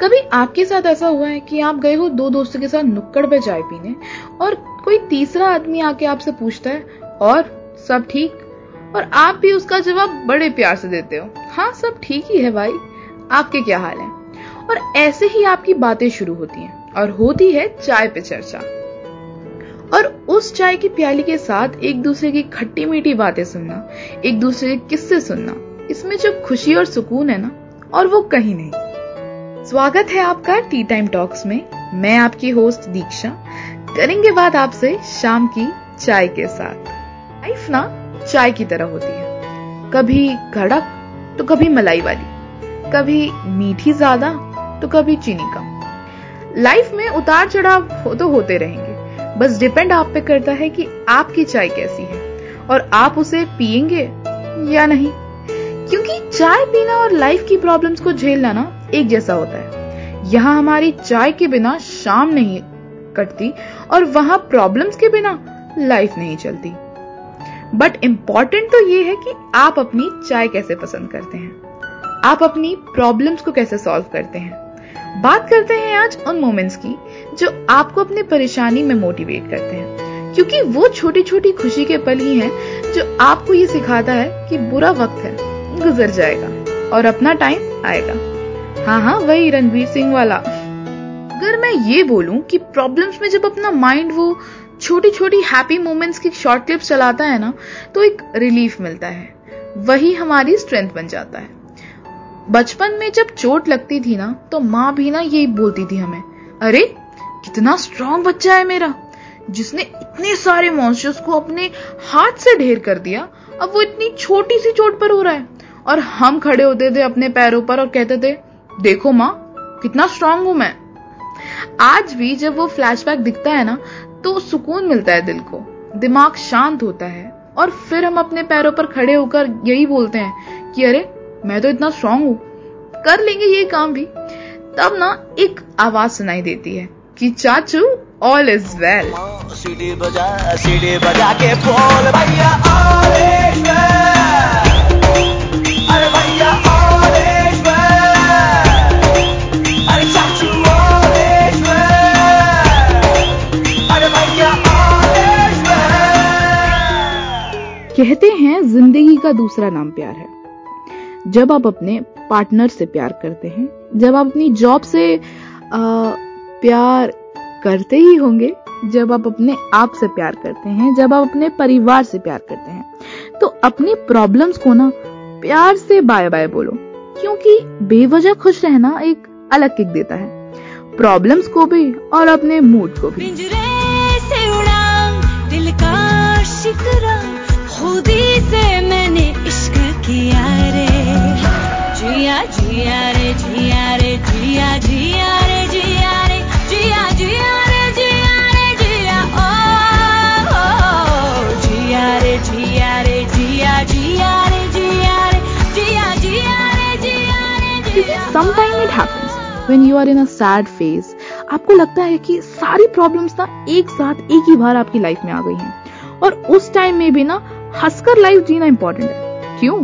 कभी आपके साथ ऐसा हुआ है कि आप गए हो दो दोस्तों के साथ नुक्कड़ पे चाय पीने और कोई तीसरा आदमी आके आपसे पूछता है, और सब ठीक? और आप भी उसका जवाब बड़े प्यार से देते हो। हाँ सब ठीक ही है भाई। आपके क्या हाल है? और ऐसे ही आपकी बातें शुरू होती हैं और होती है चाय पे चर्चा। और उस चाय की प्याली के साथ एक दूसरे की खट्टी मीठी बातें सुनना, एक दूसरे के किस्से सुनना, इसमें जो खुशी और सुकून है ना, और वो कहीं नहीं। स्वागत है आपका टी टाइम टॉक्स में। मैं आपकी होस्ट दीक्षा। करेंगे बात आपसे शाम की चाय के साथ। लाइफ ना चाय की तरह होती है। कभी कड़क तो कभी मलाई वाली। कभी मीठी ज़्यादा तो कभी चीनी कम। लाइफ में उतार चढ़ाव हो तो होते रहेंगे। बस डिपेंड आप पे करता है कि आपकी चाय कैसी है। और आप उसे पिएँगे या नहीं। क्योंकि चाय पीना और लाइफ की प्रॉब्लम्स को झेलना ना एक जैसा होता है। यहाँ हमारी चाय के बिना शाम नहीं कटती और वहाँ प्रॉब्लम्स के बिना लाइफ नहीं चलती। बट इंपॉर्टेंट तो ये है कि आप अपनी चाय कैसे पसंद करते हैं। आप अपनी प्रॉब्लम्स को कैसे सॉल्व करते हैं। बात करते हैं आज उन मोमेंट्स की जो आपको अपनी परेशानी में मोटिवेट करते हैं। क्योंकि वो छोटी छोटी खुशी के पल ही हैं जो आपको ये सिखाता है कि बुरा वक्त है, गुजर जाएगा और अपना टाइम आएगा। हाँ हाँ वही रणवीर सिंह वाला। अगर मैं ये बोलूँ कि प्रॉब्लम्स में जब अपना माइंड वो छोटी छोटी हैप्पी मोमेंट्स की शॉर्ट क्लिप्स चलाता है ना तो एक रिलीफ मिलता है। वही हमारी स्ट्रेंथ बन जाता है। बचपन में जब चोट लगती थी ना तो माँ भी ना यही बोलती थी हमें, अरे, कितना स्ट्रांग बच्चा है मेरा। जिसने इतने सारे मॉन्स्टर्स को अपने हाथ से ढेर कर दिया, अब वो इतनी छोटी सी चोट पर हो रहा है। और हम खड़े होते थे अपने पैरों पर और कहते थे देखो माँ, कितना स्ट्रांग हूँ मैं। आज भी जब वो फ्लैशबैक दिखता है ना तो सुकून मिलता है दिल को। दिमाग शांत होता है और फिर हम अपने पैरों पर खड़े होकर यही बोलते हैं कि अरे, मैं तो इतना स्ट्रांग हूँ। कर लेंगे ये काम भी। तब ना एक आवाज़ सुनाई देती है कि चाचू ऑल इज़ वेल सीढ़ी बजा सीढ़ी बजा के बोल, भैया कहते हैं ज़िंदगी का दूसरा नाम प्यार है। जब आप अपने पार्टनर से प्यार करते हैं जब आप अपनी जॉब से आ, प्यार करते ही होंगे जब आप अपने आप से प्यार करते हैं जब आप अपने परिवार से प्यार करते हैं तो अपनी प्रॉब्लम्स को ना प्यार से बाय बाय बोलो क्योंकि बेवजह खुश रहना एक अलग किक देता है। प्रॉब्लम्स को भी और अपने मूड को भी। When you are in a sad phase आपको लगता है कि सारी प्रॉब्लम्स ना एक साथ, एक ही बार आपकी लाइफ में आ गई हैं। और उस टाइम में भी ना, हंसकर लाइफ जीना इंपॉर्टेंट है। क्यों?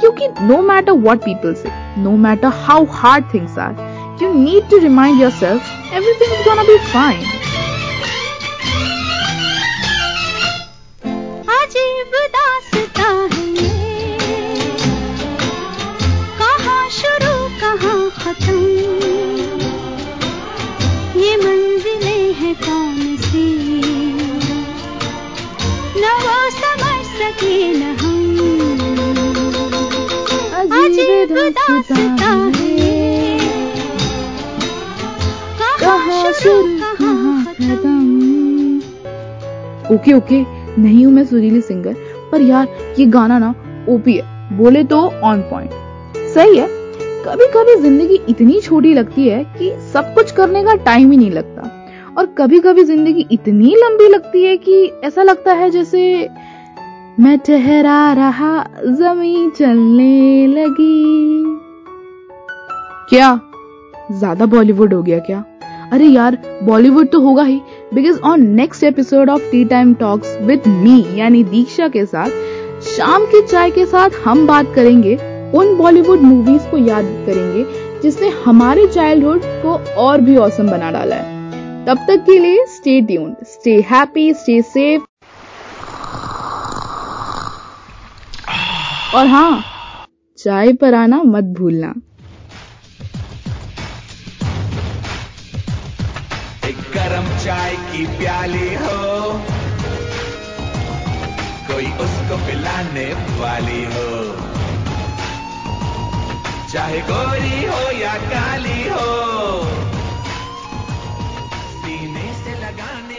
क्योंकि नो मैटर वॉट पीपल से no matter how hard things are you need to remind yourself everything is gonna be fine कौन सी न वो समझ सके न हम। अजीब दासता है। कहाँ शुरू कहाँ खत्म? ओके ओके नहीं हूँ मैं सुरीली सिंगर पर यार ये गाना ना ओपी है। बोले तो ऑन पॉइंट सही है कभी कभी ज़िंदगी इतनी छोटी लगती है कि सब कुछ करने का टाइम ही नहीं लगता। और कभी कभी ज़िंदगी इतनी लंबी लगती है कि ऐसा लगता है जैसे मैं ठहरा रहा, ज़मीन चलने लगी। क्या? ज़्यादा बॉलीवुड हो गया क्या? अरे यार, बॉलीवुड तो होगा ही because on next episode of tea time talks with me यानी दीक्षा के साथ, शाम की चाय के साथ हम बात करेंगे उन बॉलीवुड मूवीज़ को याद करेंगे जिसने हमारे चाइल्डहुड को और भी औसम बना डाला है। तब तक के लिए stay tuned stay happy stay safe और हाँ चाय पर आना मत भूलना. एक गरम चाय की प्याली हो, कोई उसको पिलाने वाली हो. चाहे गोरी हो या काली हो सीने से लगाने